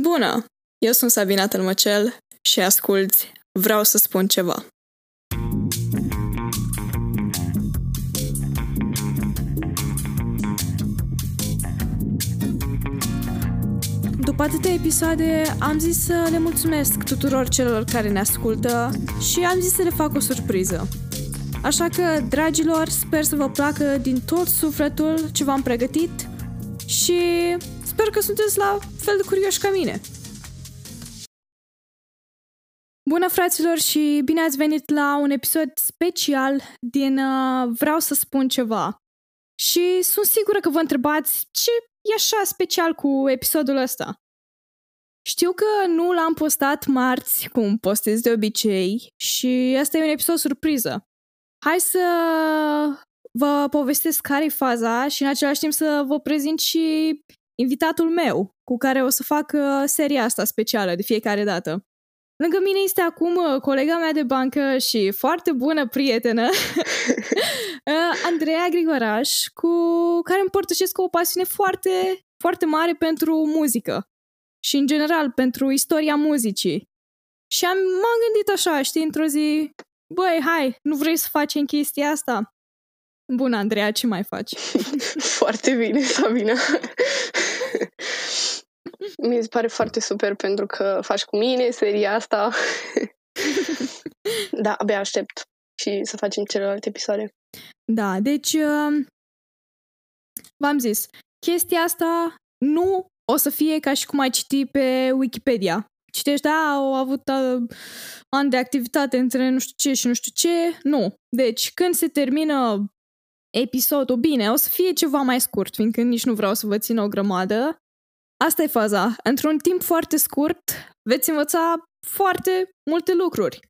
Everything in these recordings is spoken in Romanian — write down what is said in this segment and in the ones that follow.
Bună! Eu sunt Sabina Tălmăcel și asculți Vreau să spun ceva. După atâtea episoade, am zis să le mulțumesc tuturor celor care ne ascultă și am zis să le fac o surpriză. Așa că, dragilor, sper să vă placă din tot sufletul ce v-am pregătit și sper că sunteți la fel de curioși ca mine. Bună fraților și bine ați venit la un episod special din uh, Vreau să spun ceva. Și sunt sigură că vă întrebați ce e așa special cu episodul ăsta. Știu că nu l-am postat marți, cum postez de obicei, și asta e un episod surpriză. Hai să vă povestesc care e faza și în același timp să vă prezint și invitatul meu, cu care o să fac uh, seria asta specială de fiecare dată. Lângă mine este acum uh, colega mea de bancă și foarte bună prietenă, uh, Andreea Grigoraș, cu care împărtășesc o pasiune foarte, foarte mare pentru muzică și, în general, pentru istoria muzicii. Și am, m-am gândit așa, știi, într-o zi, băi, hai, nu vrei să facem chestia asta? Bună, Andreea, ce mai faci? Foarte bine, Sabina. Mi se pare foarte super pentru că faci cu mine seria asta. da, abia aștept și să facem celelalte episoade. Da, deci uh, v-am zis, chestia asta nu o să fie ca și cum ai citi pe Wikipedia. Citești, da, au avut uh, ani de activitate între nu știu ce și nu știu ce. Nu. Deci, când se termină episodul, bine, o să fie ceva mai scurt, fiindcă nici nu vreau să vă țin o grămadă. Asta e faza. Într-un timp foarte scurt veți învăța foarte multe lucruri.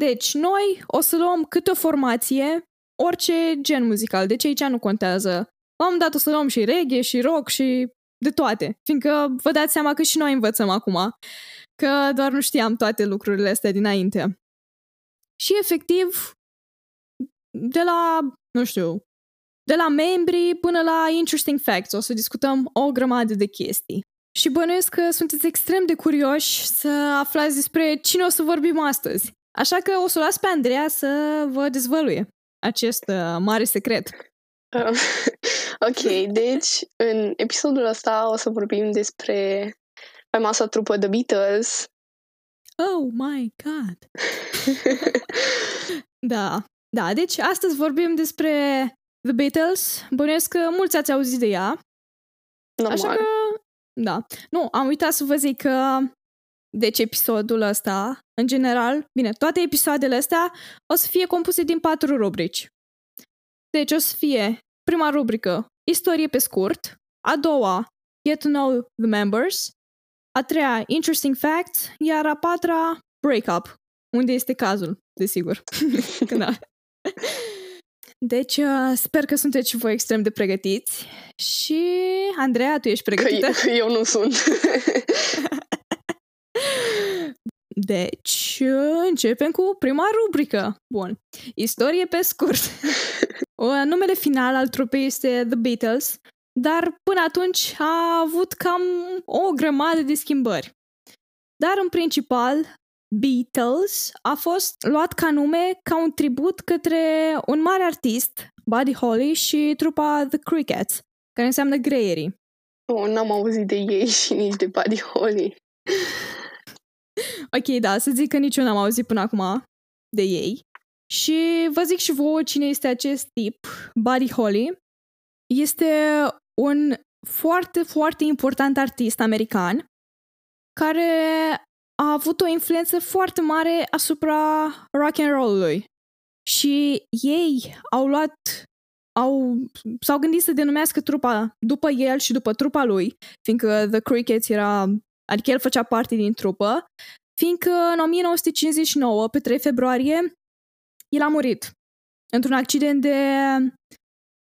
Deci, noi o să luăm câte o formație, orice gen muzical, deci aici nu contează. Am dat o să luăm și reggae, și rock, și de toate. Fiindcă vă dați seama că și noi învățăm acum, că doar nu știam toate lucrurile astea dinainte. Și efectiv, de la, nu știu, de la membri până la interesting facts. O să discutăm o grămadă de chestii. Și bănuiesc că sunteți extrem de curioși să aflați despre cine o să vorbim astăzi. Așa că o să las pe Andreea să vă dezvăluie acest uh, mare secret. Uh, ok, deci în episodul ăsta o să vorbim despre faimoasa trupă The Beatles. Oh my god! da, da, deci astăzi vorbim despre The Beatles. Bănuiesc că mulți ați auzit de ea. Normal. Așa că, da. Nu, am uitat să vă zic că deci episodul ăsta, în general, bine, toate episoadele astea o să fie compuse din patru rubrici. Deci o să fie prima rubrică, istorie pe scurt, a doua, get to know the members, a treia, interesting facts, iar a patra, break-up, unde este cazul, desigur. da. Deci, uh, sper că sunteți și voi extrem de pregătiți și, Andreea, tu ești pregătită? Că eu nu sunt. Deci, începem cu prima rubrică. Bun. Istorie pe scurt. Numele final al trupei este The Beatles, dar până atunci a avut cam o grămadă de schimbări. Dar în principal, Beatles a fost luat ca nume ca un tribut către un mare artist, Buddy Holly și trupa The Crickets, care înseamnă greierii. Oh, n-am auzit de ei și nici de Buddy Holly. ok, da, să zic că nici eu n-am auzit până acum de ei. Și vă zic și vouă cine este acest tip, Buddy Holly. Este un foarte, foarte important artist american care a avut o influență foarte mare asupra rock and roll-ului. Și ei au luat au, s-au gândit să denumească trupa după el și după trupa lui, fiindcă The Crickets era, adică el făcea parte din trupă, fiindcă în 1959, pe 3 februarie, el a murit într-un accident de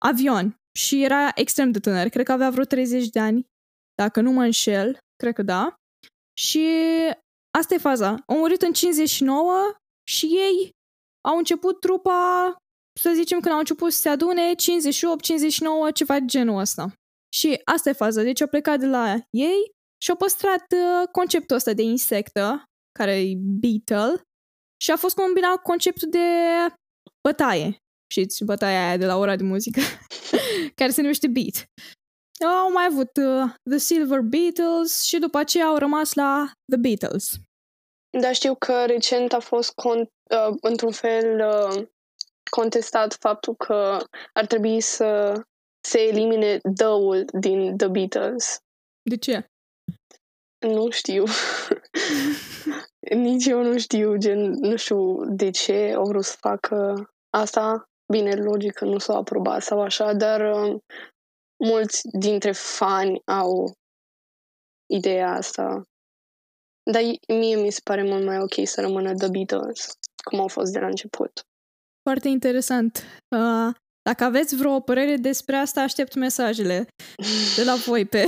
avion și era extrem de tânăr, cred că avea vreo 30 de ani, dacă nu mă înșel, cred că da. Și Asta e faza. Au murit în 59 și ei au început trupa, să zicem, când au început să se adune, 58, 59, ceva genul ăsta. Și asta e faza. Deci au plecat de la ei și a păstrat uh, conceptul ăsta de insectă, care e beetle, și a fost combinat cu conceptul de bătaie. Știți, bătaia aia de la ora de muzică, care se numește beat. Au mai avut uh, The Silver Beatles și după aceea au rămas la The Beatles. Da, știu că recent a fost con- uh, într-un fel uh, contestat faptul că ar trebui să se elimine dăul din The Beatles. De ce? Nu știu. Nici eu nu știu, gen, nu știu de ce au vrut să facă asta. Bine, logic că nu s-au aprobat sau așa, dar uh, mulți dintre fani au ideea asta. Dar mie mi se pare mult mai ok să rămână The Beatles, cum au fost de la început. Foarte interesant. Uh, dacă aveți vreo părere despre asta, aștept mesajele de la voi pe,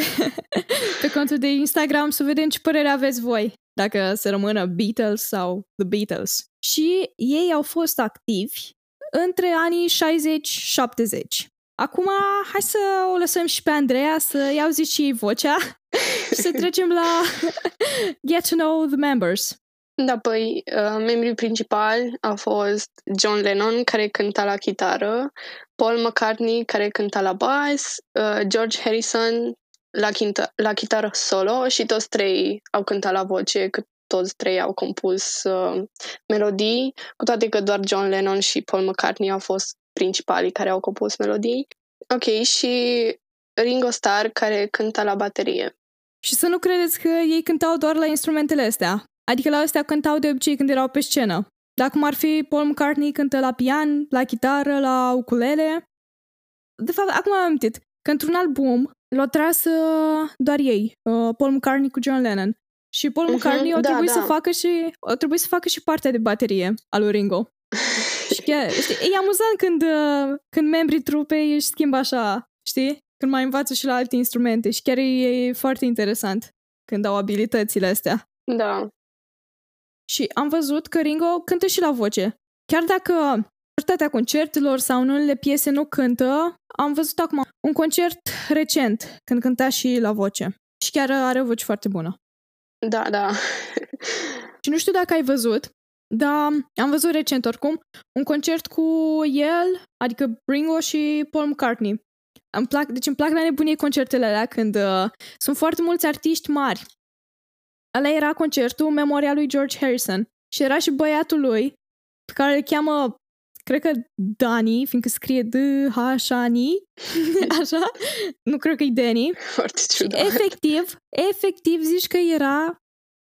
pe contul de Instagram să vedem ce părere aveți voi. Dacă să rămână Beatles sau The Beatles. Și ei au fost activi între anii 60-70. Acum, hai să o lăsăm și pe Andreea să iau zici și ei vocea și să trecem la Get to Know the Members. Da, păi, uh, membrii principali au fost John Lennon, care cânta la chitară, Paul McCartney, care cânta la bass, uh, George Harrison la, chinta- la chitară solo și toți trei au cântat la voce, că toți trei au compus uh, melodii, cu toate că doar John Lennon și Paul McCartney au fost principalii care au compus melodii. Ok, și Ringo Starr, care cânta la baterie. Și să nu credeți că ei cântau doar la instrumentele astea. Adică la astea cântau de obicei când erau pe scenă. Dacă cum ar fi Paul McCartney cântă la pian, la chitară, la ukulele. De fapt, acum am amintit că într-un album l-au tras uh, doar ei, uh, Paul McCartney cu John Lennon. Și Paul mhm, McCartney uh-huh, au da, trebuit da. să facă și au trebuit să facă și partea de baterie a lui Ringo. și chiar, știi, e amuzant când, uh, când membrii trupei își schimbă așa, știi? Când mai învață și la alte instrumente și chiar e, e foarte interesant când au abilitățile astea. Da. Și am văzut că Ringo cântă și la voce. Chiar dacă majoritatea concertelor sau în unele piese nu cântă, am văzut acum un concert recent când cânta și la voce. Și chiar are o voce foarte bună. Da, da. și nu știu dacă ai văzut, dar am văzut recent oricum un concert cu el, adică Ringo și Paul McCartney. Îmi plac, deci îmi plac la nebunie concertele alea când uh, sunt foarte mulți artiști mari. Ăla era concertul memoria lui George Harrison și era și băiatul lui pe care îl cheamă cred că Dani, fiindcă scrie d h a n așa, nu cred că e Danny. Foarte ciudat. Și efectiv, efectiv zici că era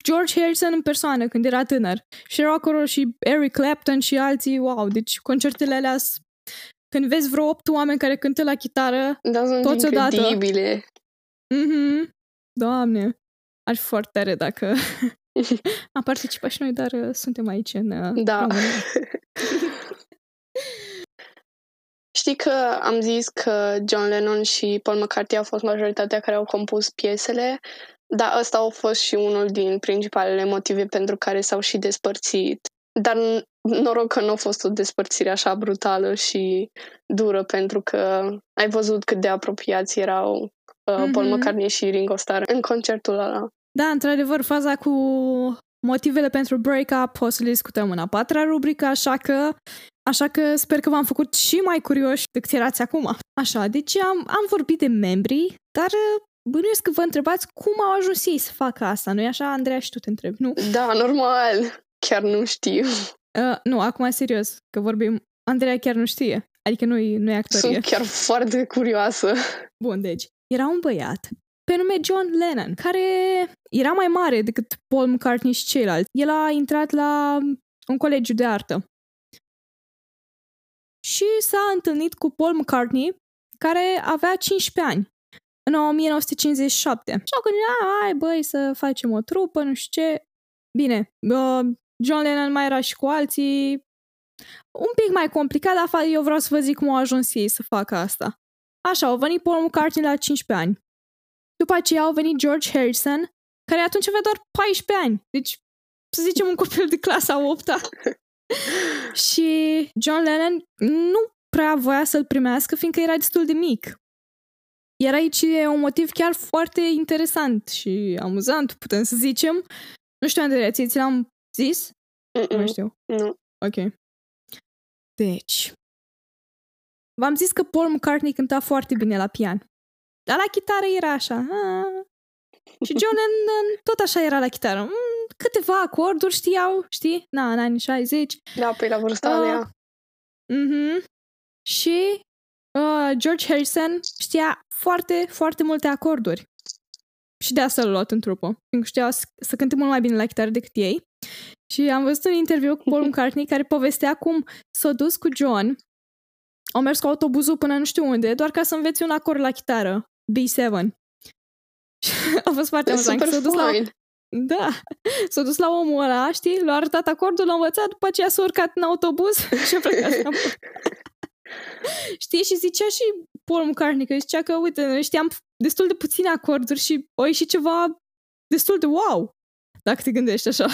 George Harrison în persoană când era tânăr. Și erau acolo și Eric Clapton și alții, wow, deci concertele alea când vezi vreo opt oameni care cântă la chitară, da, sunt toți odată. incredibile. Mhm. Doamne, ar fi foarte tare dacă am participat și noi, dar uh, suntem aici în uh, Da. Știi că am zis că John Lennon și Paul McCartney au fost majoritatea care au compus piesele, dar ăsta a fost și unul din principalele motive pentru care s-au și despărțit. Dar noroc că nu a fost o despărțire așa brutală și dură, pentru că ai văzut cât de apropiați erau uh, mm-hmm. Paul McCartney și Ringo Starr în concertul ăla. Da, într-adevăr, faza cu motivele pentru break-up o să le discutăm în a patra rubrică, așa că Așa că sper că v-am făcut și mai curioși decât erați acum. Așa, deci am, am vorbit de membri, dar uh, bănuiesc că vă întrebați cum au ajuns ei să facă asta, nu-i așa, Andreea, și tu te întrebi, nu? Da, normal. Chiar nu știu. Uh, nu, acum serios, că vorbim, Andreea chiar nu știe. Adică nu-i, nu-i actorie. Sunt chiar foarte curioasă. Bun, deci, era un băiat pe nume John Lennon, care era mai mare decât Paul McCartney și ceilalți. El a intrat la un colegiu de artă și s-a întâlnit cu Paul McCartney, care avea 15 ani, în 1957. Și au gândit, hai băi să facem o trupă, nu știu ce. Bine, John Lennon mai era și cu alții, un pic mai complicat, dar eu vreau să vă zic cum au ajuns ei să facă asta. Așa, au venit Paul McCartney la 15 ani. După aceea au venit George Harrison, care atunci avea doar 14 ani. Deci, să zicem, un copil de clasa 8 -a. și John Lennon nu prea voia să-l primească, fiindcă era destul de mic. Iar aici e un motiv chiar foarte interesant și amuzant, putem să zicem. Nu știu, Andreea, ți l-am zis? Mm-mm. Nu știu. Nu. Ok. Deci, v-am zis că Paul McCartney cânta foarte bine la pian. Dar la chitară era așa. "Ah." Și John Lennon tot așa era la chitară. Mm, câteva acorduri știau, știi? Na, în anii 60. Da, pe la vârsta Ah. uh. ea. Mhm. Și uh, George Harrison știa foarte, foarte multe acorduri. Și de asta l-a luat în trupă. Fiindcă știa să, să cânte mult mai bine la chitară decât ei. Și am văzut un interviu cu Paul McCartney care povestea cum s-a dus cu John, au mers cu autobuzul până nu știu unde, doar ca să înveți un acord la chitară. B7. a fost foarte E amuzant. super S-a dus la, fain. da, s-a dus la omul ăla, știi, l-a arătat acordul, l-a învățat, după aceea s-a urcat în autobuz și a plecat înapoi. Știi, și zicea și Paul McCartney că zicea că, uite, noi știam destul de puține acorduri și au ieșit ceva destul de wow, dacă te gândești așa.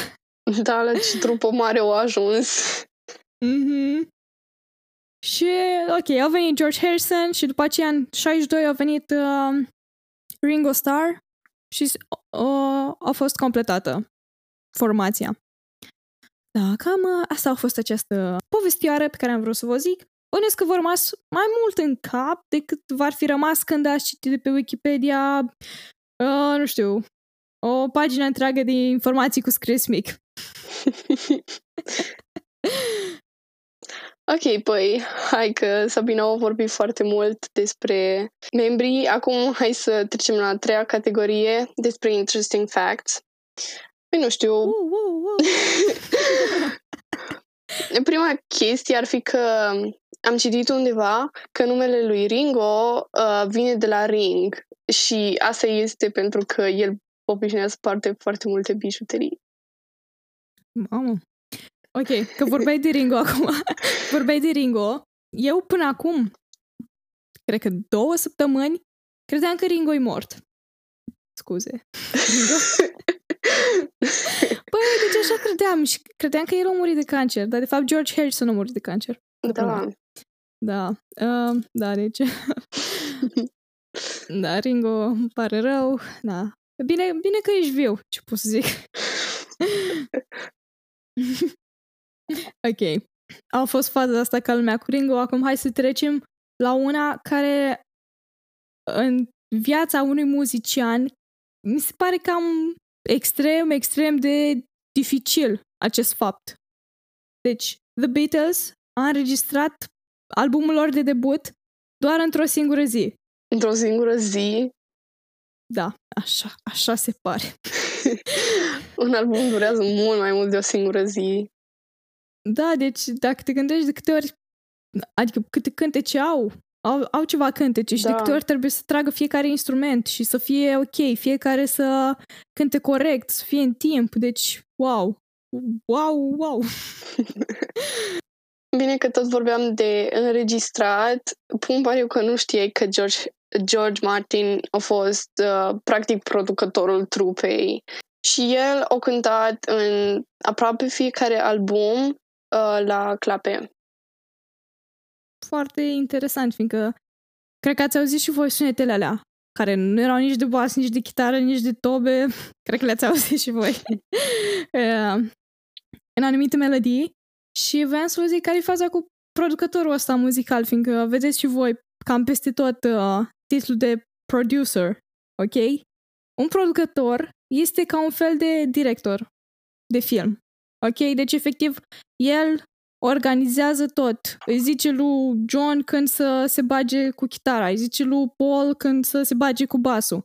Da, la ce trupă mare au ajuns. Mhm. Și, ok, au venit George Harrison și după aceea în 62 a venit uh, Ringo Starr și uh, a fost completată formația. Da, cam uh, asta a fost această povestioară pe care am vrut să vă zic. Bănuiesc că v-a rămas mai mult în cap decât v-ar fi rămas când ați citit de pe Wikipedia, uh, nu știu, o pagină întreagă de informații cu scris mic. Ok, păi, hai că Sabina a vorbit foarte mult despre membrii. Acum hai să trecem la a treia categorie, despre interesting facts. Păi nu știu, Uh, uh, uh. prima chestie ar fi că am citit undeva că numele lui Ringo uh, vine de la ring și asta este pentru că el obișnuia să parte foarte multe bijuterii. Mamă. Ok, că vorbeai de Ringo acum. vorbeai de Ringo. Eu până acum, cred că două săptămâni, credeam că Ringo e mort. Scuze. Ringo? Păi, deci așa credeam și credeam că el a murit de cancer, dar de fapt George Harrison a murit de cancer. Da. Da, uh, da, deci... da, Ringo, îmi pare rău, da. Bine, bine că ești viu, ce pot să zic. ok. A fost faza asta ca lumea cu Ringo, acum hai să trecem la una care în viața unui muzician mi se pare cam extrem, extrem de dificil acest fapt. Deci, The Beatles a înregistrat albumul lor de debut doar într-o singură zi. Într-o singură zi, Da, așa, așa se pare. un album durează mult mai mult de o singură zi. Da, deci dacă te gândești de câte ori, adică câte cântece au, au, au ceva cântece și de Da. câte ori trebuie să tragă fiecare instrument și să fie ok, fiecare să cânte corect, să fie în timp, deci wow, wow, wow. Bine că tot vorbeam de înregistrat. Pun pariu că nu știai că George, George Martin a fost uh, practic producătorul trupei. Și el a cântat în aproape fiecare album uh, la clape. Foarte interesant, fiindcă cred că ați auzit și voi sunetele alea, care nu erau nici de bas, nici de chitară, nici de tobe. Cred că le-ați auzit și voi. Uh, în anumite melodii. Și voiam să vă zic care e faza cu producătorul ăsta muzical, fiindcă vedeți și voi cam peste tot uh, titlul de producer, ok? Un producător este ca un fel de director de film, ok? Deci, efectiv, el organizează tot. Îi zice lui John când să se bage cu chitara, îi zice lui Paul când să se bage cu basul.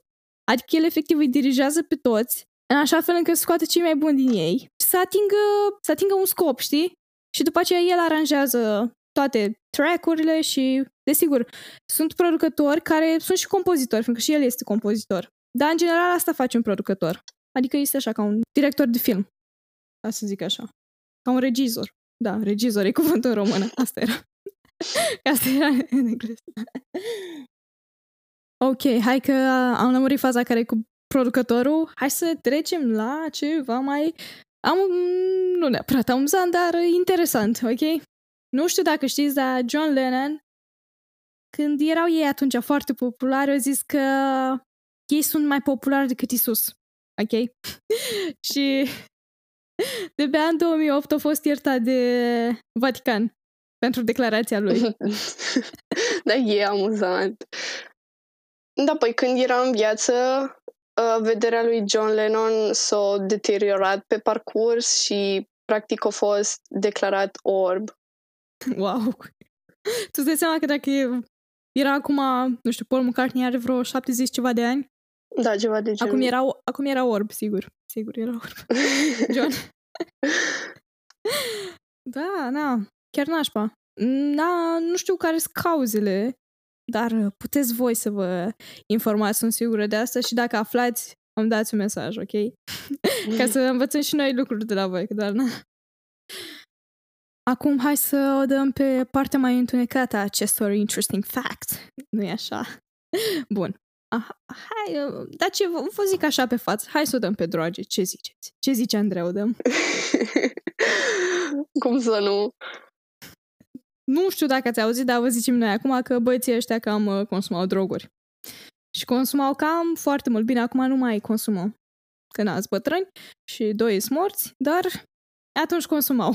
Adică el efectiv îi dirigează pe toți în așa fel încât să scoate cei mai buni din ei și să atingă, să atingă un scop, știi? Și după aceea el aranjează toate track-urile și, desigur, sunt producători care sunt și compozitori, fiindcă și el este compozitor. Dar, în general, asta face un producător. Adică este așa, ca un director de film. Ca să zic așa. Ca un regizor. Da, regizor e cuvântul în română. Asta era. Asta era în engleză. Ok, hai că am lămurit faza care e cu producătorul. Hai să trecem la ceva mai... Am, nu neapărat amuzant, dar interesant, ok? Nu știu dacă știți, dar John Lennon când erau ei atunci foarte populari, au zis că ei sunt mai populari decât Isus. Ok? și de în 2008 a fost iertat de Vatican pentru declarația lui. da, e amuzant. Da, păi când era în viață, uh, vederea lui John Lennon s-a deteriorat pe parcurs și practic a fost declarat orb. Wow! Tu îți dai seama că dacă era acum, nu știu, Paul McCartney are vreo 70 ceva de ani? Da, ceva de genul. Acum era, acum era orb, sigur. Sigur era orb. John. da, na, chiar nașpa. Na, nu știu care sunt cauzele, dar puteți voi să vă informați, sunt sigură de asta și dacă aflați, îmi dați un mesaj, ok? Ca să învățăm și noi lucruri de la voi, că doar na. Acum hai să o dăm pe partea mai întunecată a acestor interesting facts. nu e așa? Bun. Aha, hai, dar ce vă zic așa pe față, hai să o dăm pe droge, ce ziceți? Ce zice Andrei, o dăm? Cum să nu? Nu știu dacă ați auzit, dar vă zicem noi acum că băieții ăștia cam uh, consumau droguri. Și consumau cam foarte mult. Bine, acum nu mai consumă. Că n-ați bătrâni și doi sunt morți, dar atunci consumau.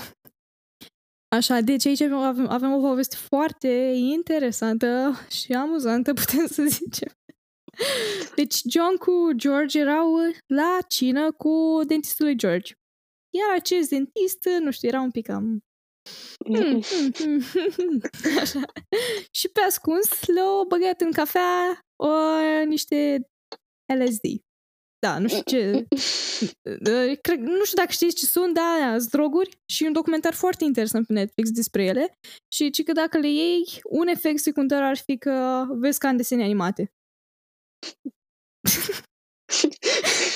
Așa, deci aici avem, avem o poveste foarte interesantă și amuzantă, putem să zicem. Deci John cu George erau la cină cu dentistul lui George. Iar acest dentist, nu știu, era un pic cam... Hmm, hmm, hmm, Așa. Și pe ascuns le-au băgat în cafea o, niște LSD. Da, nu știu ce... Cred, nu știu dacă știți ce sunt, da, sunt droguri și un documentar foarte interesant pe Netflix despre ele și ci că dacă le iei, un efect secundar ar fi că vezi ca în desene animate.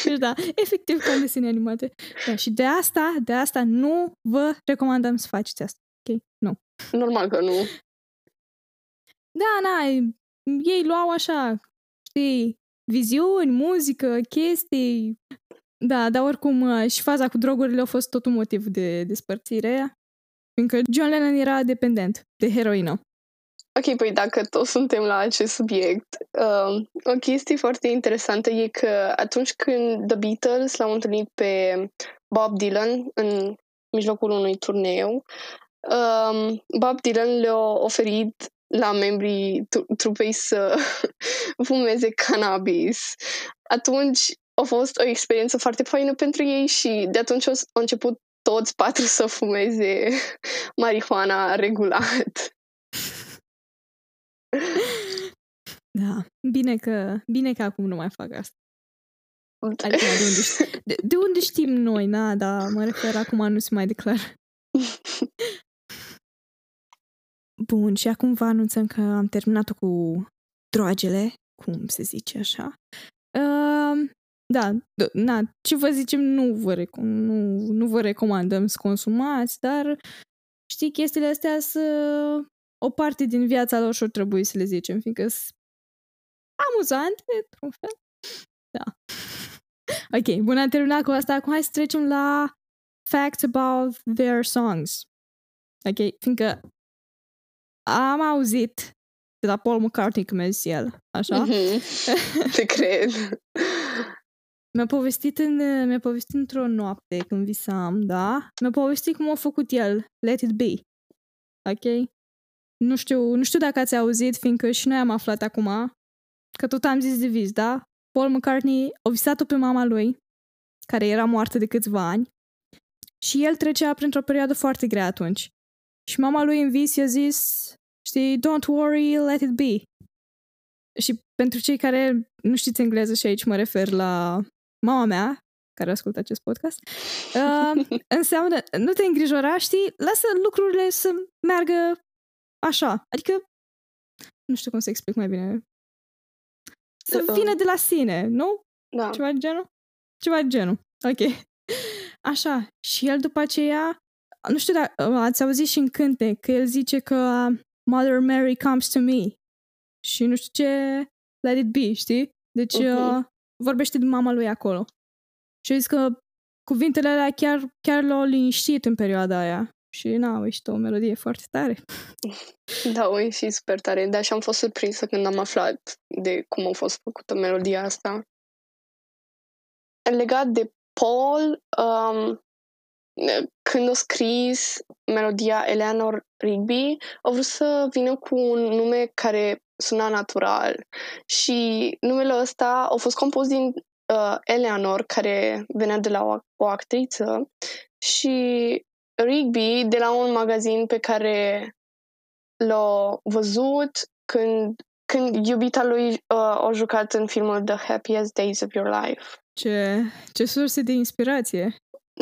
deci da, efectiv ca în desene animate. Da, și de asta, de asta nu vă recomandăm să faceți asta. Ok? Nu. Normal că nu. Da, na, ei luau așa, știi, viziuni, muzică, chestii. Da, dar oricum uh, și faza cu drogurile a fost tot un motiv de despărțire, fiindcă John Lennon era dependent de heroină. Ok, păi dacă tot suntem la acest subiect, uh, o chestie foarte interesantă e că atunci când The Beatles l-au întâlnit pe Bob Dylan în mijlocul unui turneu, um, Bob Dylan le-a oferit la membrii trupei să fumeze cannabis. Atunci a fost o experiență foarte faină pentru ei și de atunci au început toți patru să fumeze marihuana regulat. Da, bine că, bine că acum nu mai fac asta. Adică de unde, știm, de, de unde știm noi, na, dar mă refer acum nu se mai declară. Bun, și acum vă anunțăm că am terminat cu drogele, cum se zice așa. Uh, da, na, ce vă zicem, nu vă, rec- nu, nu vă recomandăm să consumați, dar știi, chestiile astea să o parte din viața lor și o trebuie să le zicem, fiindcă sunt amuzante, într-un fel. Da. Ok, bun, am terminat cu asta. Acum hai să trecem la facts about their songs. Ok, fiindcă am auzit de la Paul McCartney cum a zis el, așa? Mm-hmm. Te cred. Mi-a povestit, în, mi-a povestit într-o noapte când visam, da? Mi-a povestit cum a făcut el, Let It Be. Ok? Nu știu, nu știu dacă ați auzit, fiindcă și noi am aflat acum, că tot am zis de vis, da? Paul McCartney a visat-o pe mama lui, care era moartă de câțiva ani, și el trecea printr-o perioadă foarte grea atunci. Și mama lui în vis i-a zis, știi, don't worry, let it be. Și pentru cei care nu știți engleză și aici mă refer la mama mea, care ascultă acest podcast, uh, înseamnă, nu te îngrijora, știi, lasă lucrurile să meargă așa. Adică, nu știu cum să explic mai bine. Să uh, vină de la sine, nu? Da. Ceva de genul? Ceva de genul. Ok. Așa. Și el după aceea, nu știu dacă ați auzit și în cânte, că el zice că Mother Mary comes to me. Și nu știu ce, let it be, știi? Deci uh-huh. uh, vorbește de mama lui acolo. Și zis că cuvintele alea chiar, chiar l-au liniștit în perioada aia. Și n-a ieșit o melodie foarte tare. Da, o ieșit super tare, dar și am fost surprinsă când am aflat de cum a fost făcută melodia asta. Legat de Paul, um, când a scris melodia Eleanor Rigby, a vrut să vină cu un nume care suna natural și numele ăsta a fost compus din uh, Eleanor, care venea de la o, o actriță și Rigby de la un magazin pe care l-a văzut când, când iubita lui uh, a jucat în filmul The Happiest Days of Your Life. Ce, ce surse de inspirație!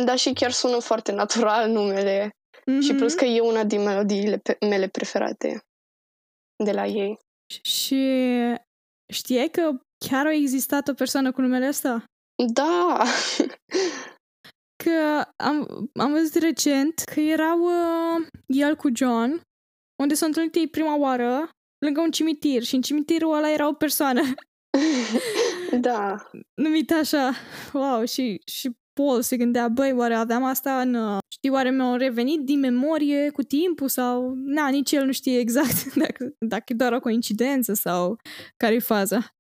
Da, și chiar sună foarte natural numele. Mm-hmm. Și plus că e una din melodiile pe- mele preferate de la ei. Și știai că chiar a existat o persoană cu numele ăsta? Da! că am, am văzut recent că erau uh, el cu John, unde s-au întâlnit ei prima oară, lângă un cimitir și în cimitirul ăla era o persoană. da. Numit așa. Wow, și, și Paul se gândea, băi, oare aveam asta în... Uh, știi, oare mi-au revenit din memorie cu timpul sau... Na, nici el nu știe exact dacă, dacă e doar o coincidență sau care-i faza.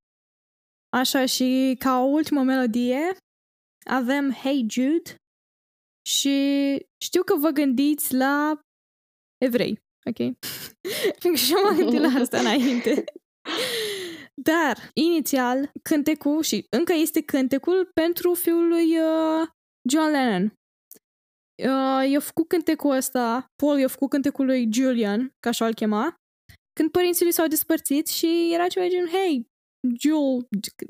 Așa, și ca o ultimă melodie avem Hey Jude și știu că vă gândiți la evrei, ok? Fiindcă și m-am gândit la asta înainte. Dar, inițial, cântecul, și încă este cântecul pentru fiul lui uh, John Lennon. Uh, i-a făcut cântecul ăsta, Paul i-a făcut cântecul lui Julian, ca așa-l chema, când părinții lui s-au despărțit și era ceva gen, hey, Jules,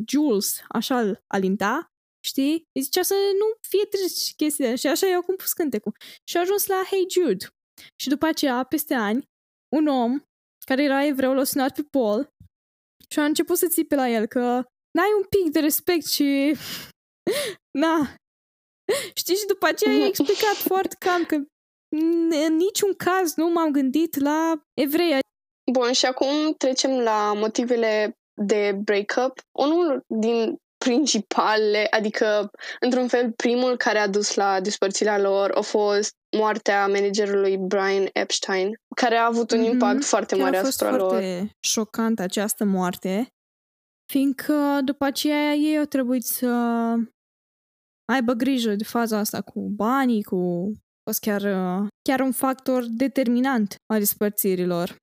Jules așa-l alinta, știi? Îi zicea să nu fie trist chestia și așa i-au compus cântecul. Și a ajuns la Hey Jude. Și după aceea, peste ani, un om care era evreu l-a sunat pe Paul și a început să țipe la el că n-ai un pic de respect și... Na. Știi, și după aceea i-a explicat foarte cam că în niciun caz nu m-am gândit la evrei. Bun, și acum trecem la motivele de breakup. Unul din principalele, adică, într-un fel, primul care a dus la despărțirea lor a fost moartea managerului Brian Epstein, care a avut un mm-hmm. impact foarte Chiar mare asupra lor. a fost foarte șocantă această moarte, fiindcă după aceea ei au trebuit să aibă grijă de faza asta cu banii, cu a fost chiar, chiar un factor determinant al despărțirilor.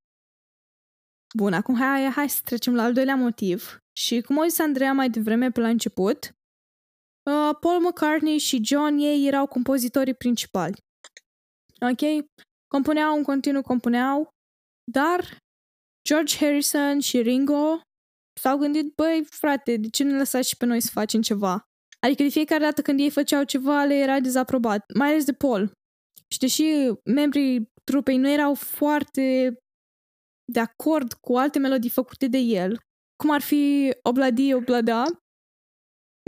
Bun, acum hai, hai să trecem la al doilea motiv. Și cum a zis Andreea mai devreme pe la început, uh, Paul McCartney și John ei erau compozitorii principali. Ok? Compuneau în continuu, compuneau, dar George Harrison și Ringo s-au gândit, băi, frate, de ce ne lăsați și pe noi să facem ceva? Adică de fiecare dată când ei făceau ceva, le era dezaprobat, mai ales de Paul. Și deși membrii trupei nu erau foarte de acord cu alte melodii făcute de el, cum ar fi Obladi Oblada.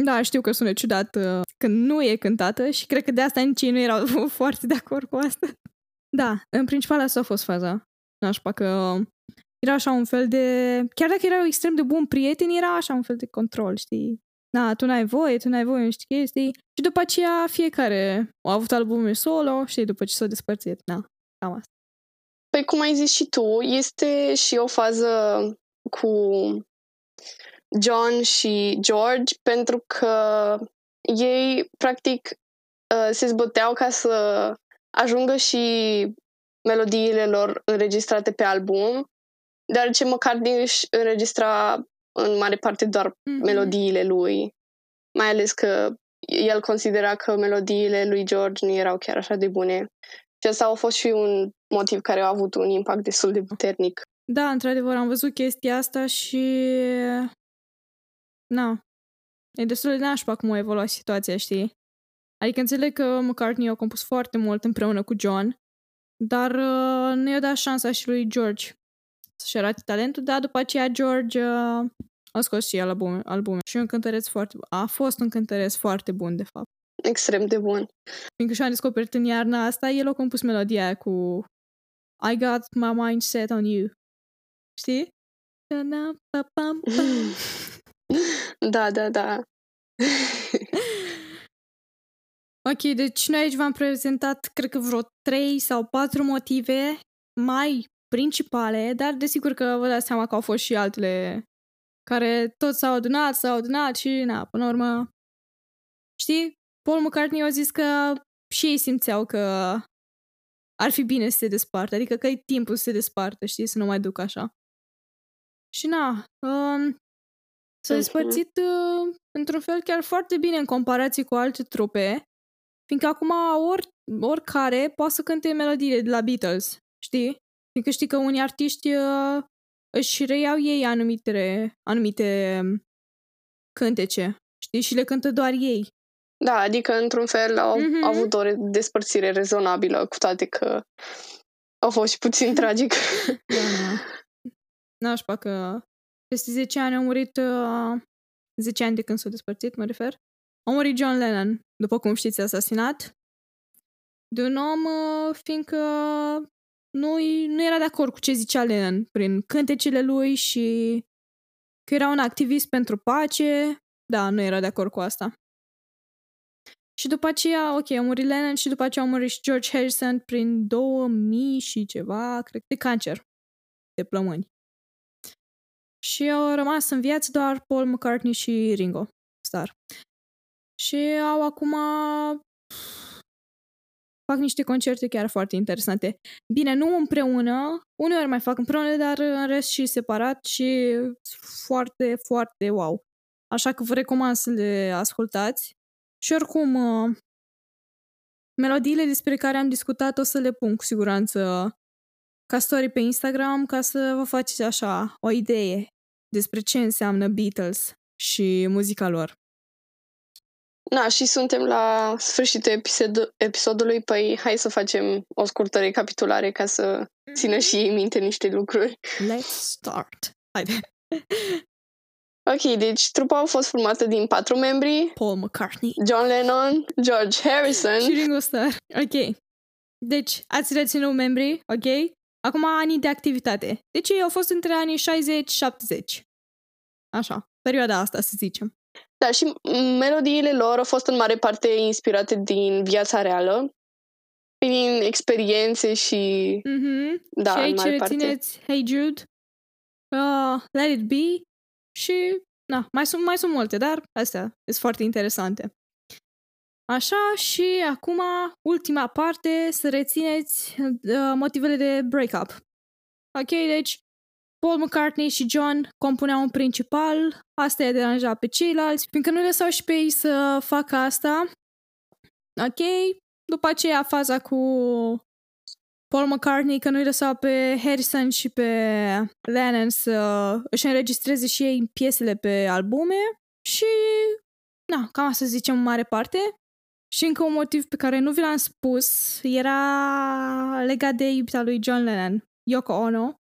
Da, știu că sună ciudat uh, când nu e cântată și cred că de asta nici ei nu erau foarte de acord cu asta. Da, în principal asta a fost faza. Nașpa că era așa un fel de... Chiar dacă erau extrem de bun prieteni, era așa un fel de control, știi? Da, tu n-ai voie, tu n-ai voie, nu știi chestii. Și după aceea fiecare a avut albume solo, știi, după ce s-au despărțit. Da, cam asta. Păi cum ai zis și tu, este și o fază cu John și George pentru că ei practic uh, se zbăteau ca să ajungă și melodiile lor înregistrate pe album, dar ce măcar din își înregistra în mare parte doar mm-hmm. melodiile lui. Mai ales că el considera că melodiile lui George nu erau chiar așa de bune. Și asta a fost și un motiv care a avut un impact destul de puternic. Da, într-adevăr, am văzut chestia asta și... Na, e destul de nașpa cum a evoluat situația, știi? Adică înțeleg că McCartney a compus foarte mult împreună cu John, dar uh, nu i-a dat șansa și lui George să-și arate talentul, dar după aceea George uh, a scos și el albume, albume. Și un cântăreț foarte A fost un cântăreț foarte bun, de fapt. Extrem de bun. Fiindcă și-am descoperit în iarna asta, el a compus melodia cu I got my mind set on you. Știi? Da, da, da. Ok, deci noi aici v-am prezentat, cred că vreo trei sau patru motive mai principale, dar desigur că vă dați seama că au fost și altele care tot s-au adunat, s-au adunat și, na, până la urmă, știi, Paul McCartney a zis că și ei simțeau că ar fi bine să se despartă, adică că e timpul să se despartă, știi, să nu mai duc așa. Și na, um, s-a Mhm. despărțit uh, într-un fel chiar foarte bine în comparație cu alte trupe, fiindcă acum ori, oricare poate să cânte melodiile de la Beatles, știi? Fiindcă știi că unii artiști uh, își reiau ei anumite, anumite um, cântece, știi? Și le cântă doar ei. Da, adică într-un fel au Mhm. avut o re- despărțire rezonabilă, cu toate că a fost și puțin tragic. Da, da. Nașpa că peste 10 ani a murit, uh, 10 ani de când s-a despărțit, mă refer, a murit John Lennon, după cum știți, asasinat de un om, uh, fiindcă nu, nu era de acord cu ce zicea Lennon prin cântecele lui și că era un activist pentru pace. Da, nu era de acord cu asta. Și după aceea, ok, a murit Lennon și după aceea a murit și George Harrison prin 2000 și ceva, cred, de cancer de plămâni. Și au rămas în viață doar Paul McCartney și Ringo Starr. Și au acum fac niște concerte chiar foarte interesante. Bine, nu împreună, uneori mai fac împreună, dar în rest și separat și foarte, foarte wow. Așa că vă recomand să le ascultați. Și oricum, uh, melodiile despre care am discutat o să le pun cu siguranță ca story pe Instagram ca să vă faceți așa o idee despre ce înseamnă Beatles și muzica lor. Na, și suntem la sfârșitul episod- episodului, păi hai să facem o scurtă recapitulare ca să țină și ei minte niște lucruri. Let's start. Haide. Ok, deci trupa a fost formată din patru membri, Paul McCartney John Lennon, George Harrison, și Ringo Starr. Ok. Deci, ați reținut membrii, ok? Acum anii de activitate. Deci ei au fost între anii 60-70. Așa, perioada asta, să zicem. Da, și melodiile lor au fost în mare parte inspirate din viața reală, din experiențe și... Mhm. Da, și în aici mare parte. rețineți Hey Jude, uh, Let It Be și na, mai sunt, mai sunt multe, dar astea sunt foarte interesante. Așa și acum ultima parte să rețineți uh, motivele de breakup. Ok, deci Paul McCartney și John compuneau un principal, asta i-a deranjat pe ceilalți, fiindcă nu lăsau și pe ei să facă asta. Ok, după aceea faza cu Paul McCartney că nu-i lăsau pe Harrison și pe Lennon să își înregistreze și ei piesele pe albume și na, cam asta zicem în mare parte. Și încă un motiv pe care nu vi l-am spus era legat de iubita lui John Lennon, Yoko Ono,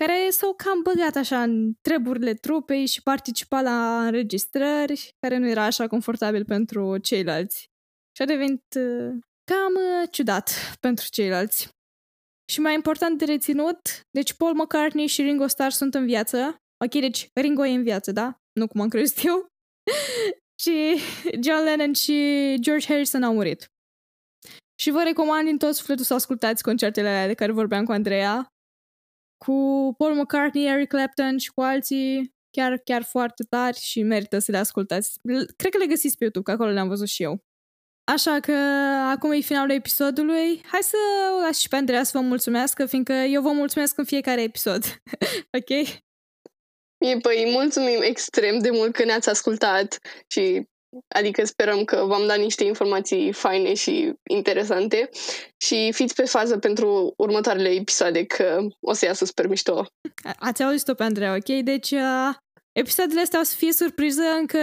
care s-au cam băgat așa în treburile trupei și participa la înregistrări, care nu era așa confortabil pentru ceilalți. Și a devenit uh, cam uh, ciudat pentru ceilalți. Și mai important de reținut, deci Paul McCartney și Ringo Starr sunt în viață. Ok, deci Ringo e în viață, da? Nu cum am crezut eu. și John Lennon și George Harrison au murit. Și vă recomand din tot sufletul să ascultați concertele alea de care vorbeam cu Andreea. Cu Paul McCartney, Eric Clapton și cu alții chiar, chiar foarte tari și merită să le ascultați. Cred că le găsiți pe YouTube, că acolo le-am văzut și eu. Așa că acum e finalul episodului. Hai să o las și pe Andreea să vă mulțumească, fiindcă eu vă mulțumesc în fiecare episod. ok? Mie, păi, mulțumim extrem de mult că ne-ați ascultat și adică sperăm că v-am dat niște informații faine și interesante și fiți pe fază pentru următoarele episoade că o să iasă super mișto. Ați auzit-o pe Andreea, ok? Deci uh, episoadele astea o să fie surpriză, încă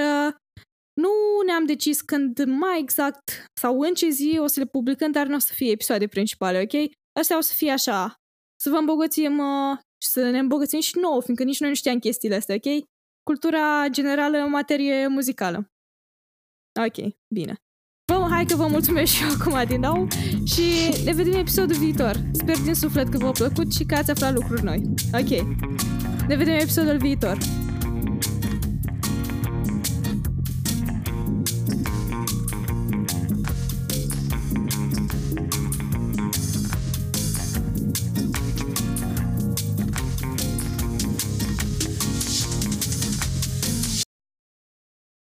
nu ne-am decis când mai exact sau în ce zi o să le publicăm, dar nu o să fie episoade principale, ok? Astea o să fie așa, să vă îmbogățim uh, și să ne îmbogățim și nouă, fiindcă nici noi nu știam chestiile astea, ok? Cultura generală în materie muzicală. Ok, bine. Vă, hai că vă mulțumesc și eu acum din nou și ne vedem în episodul viitor. Sper din suflet că v-a plăcut și că ați aflat lucruri noi. Ok. Ne vedem în episodul viitor.